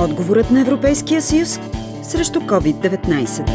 Отговорът на Европейския съюз срещу COVID-19.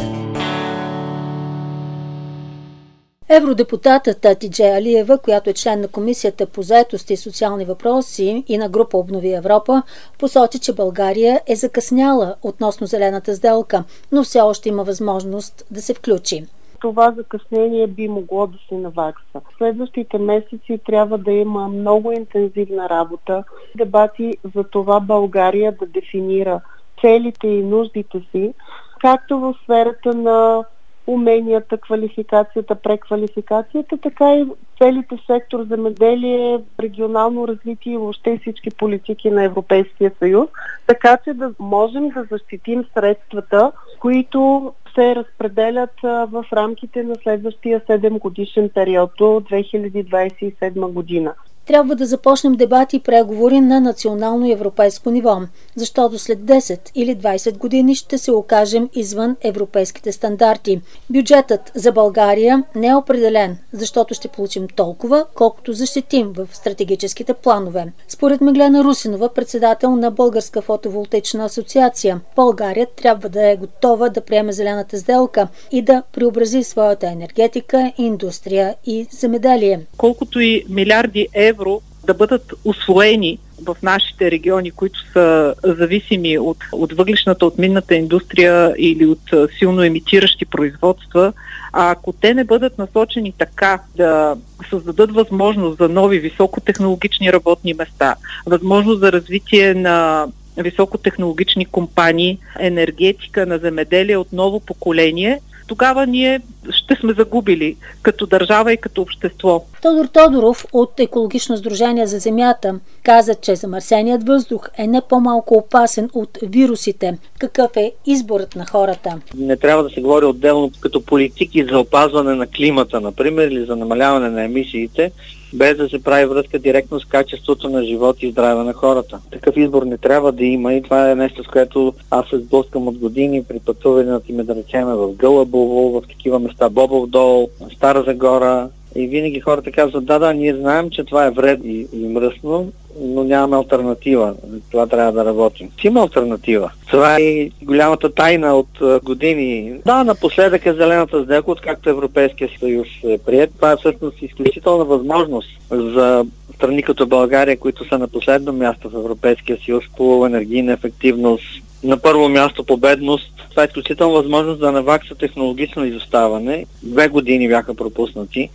Евродепутатът Тидже Алиева, която е член на Комисията по заетост и социални въпроси и на група Обнови Европа, посочи, че България е закъсняла относно зелената сделка, но все още има възможност да се включи това закъснение би могло да се навакса. В следващите месеци трябва да има много интензивна работа, дебати за това България да дефинира целите и нуждите си, както в сферата на уменията, квалификацията, преквалификацията, така и целите сектор земеделие, регионално развитие и въобще всички политики на Европейския съюз, така че да можем да защитим средствата, които се разпределят в рамките на следващия 7 годишен период до 2027 година трябва да започнем дебати и преговори на национално европейско ниво, защото след 10 или 20 години ще се окажем извън европейските стандарти. Бюджетът за България не е определен, защото ще получим толкова, колкото защитим в стратегическите планове. Според Меглена Русинова, председател на Българска фотоволтечна асоциация, България трябва да е готова да приеме зелената сделка и да преобрази своята енергетика, индустрия и земеделие. Колкото и милиарди евро евро да бъдат освоени в нашите региони, които са зависими от, от въглишната, от минната индустрия или от силно емитиращи производства, а ако те не бъдат насочени така да създадат възможност за нови високотехнологични работни места, възможност за развитие на високотехнологични компании, енергетика на земеделие от ново поколение – тогава ние ще сме загубили като държава и като общество. Тодор Тодоров от Екологично сдружение за земята каза, че замърсеният въздух е не по-малко опасен от вирусите. Какъв е изборът на хората? Не трябва да се говори отделно като политики за опазване на климата, например, или за намаляване на емисиите, без да се прави връзка директно с качеството на живот и здраве на хората. Такъв избор не трябва да има и това е нещо, с което аз се сблъскам от години при пътуването ми, да речем, в Гълъбово, в такива места, Бобов дол, Стара Загора, и винаги хората казват, да, да, ние знаем, че това е вред и, и мръсно, но нямаме альтернатива. Това трябва да работим. Има альтернатива. Това е голямата тайна от години. Да, напоследък е зелената сделка, откакто Европейския съюз е прият. Това е всъщност изключителна възможност за страни като България, които са на последно място в Европейския съюз по енергийна ефективност, на първо място по бедност. Това е изключително възможност да навакса технологично изоставане. Две години бяха пропуснати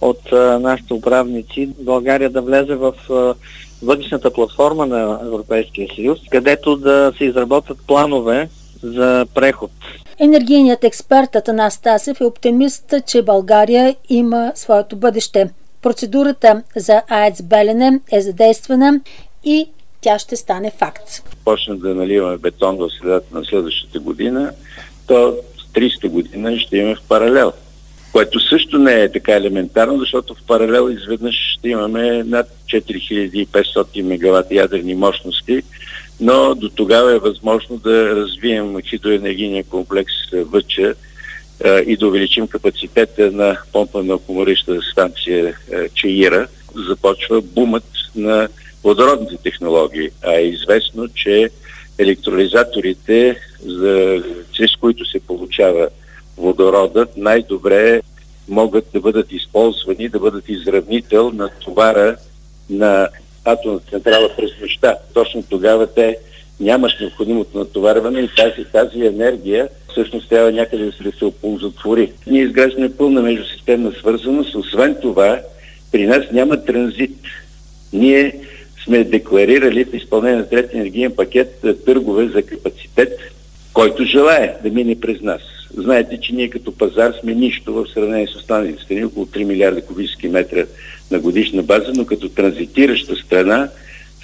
от а, нашите управници. България да влезе в а, въглишната платформа на Европейския съюз, където да се изработват планове за преход. Енергийният експерт Атанас Тасев е оптимист, че България има своето бъдеще. Процедурата за АЕЦ Белене е задействана и тя ще стане факт. Почна да наливаме бетон в средата на следващата година, то 300 година ще имаме в паралел. Което също не е така елементарно, защото в паралел изведнъж ще имаме над 4500 мегаватт ядрени мощности, но до тогава е възможно да развием хидроенергийния комплекс Въча и да увеличим капацитета на помпа на акумулираща станция Чаира. Започва бумът на водородните технологии, а е известно, че електролизаторите, за, чрез които се получава водородът, най-добре могат да бъдат използвани, да бъдат изравнител на товара на атомната централа през нощта. Точно тогава те нямаш необходимото натоварване и тази, тази енергия всъщност трябва някъде да се, се оползотвори. Ние изграждаме пълна междусистемна свързаност. Освен това, при нас няма транзит. Ние сме декларирали в изпълнение на третия енергиен пакет търгове за капацитет, който желая да мине през нас. Знаете, че ние като пазар сме нищо в сравнение с останалите страни, около 3 милиарда кубически метра на годишна база, но като транзитираща страна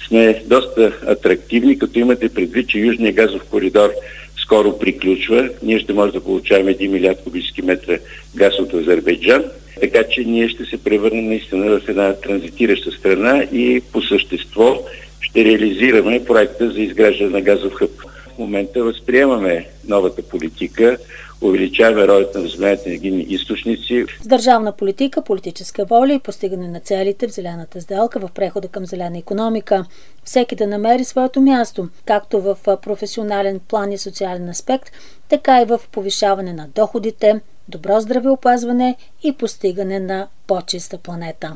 сме доста атрактивни, като имате предвид, че Южния газов коридор скоро приключва. Ние ще можем да получаваме 1 милиард кубически метра газ от Азербайджан, така че ние ще се превърнем наистина в една транзитираща страна и по същество ще реализираме проекта за изграждане на газов хъб. В момента възприемаме новата политика, увеличаваме ролята на възобновяемите енергийни източници. С държавна политика, политическа воля и постигане на целите в зелената сделка в прехода към зелена економика. Всеки да намери своето място, както в професионален план и социален аспект, така и в повишаване на доходите, добро здравеопазване и постигане на по-чиста планета.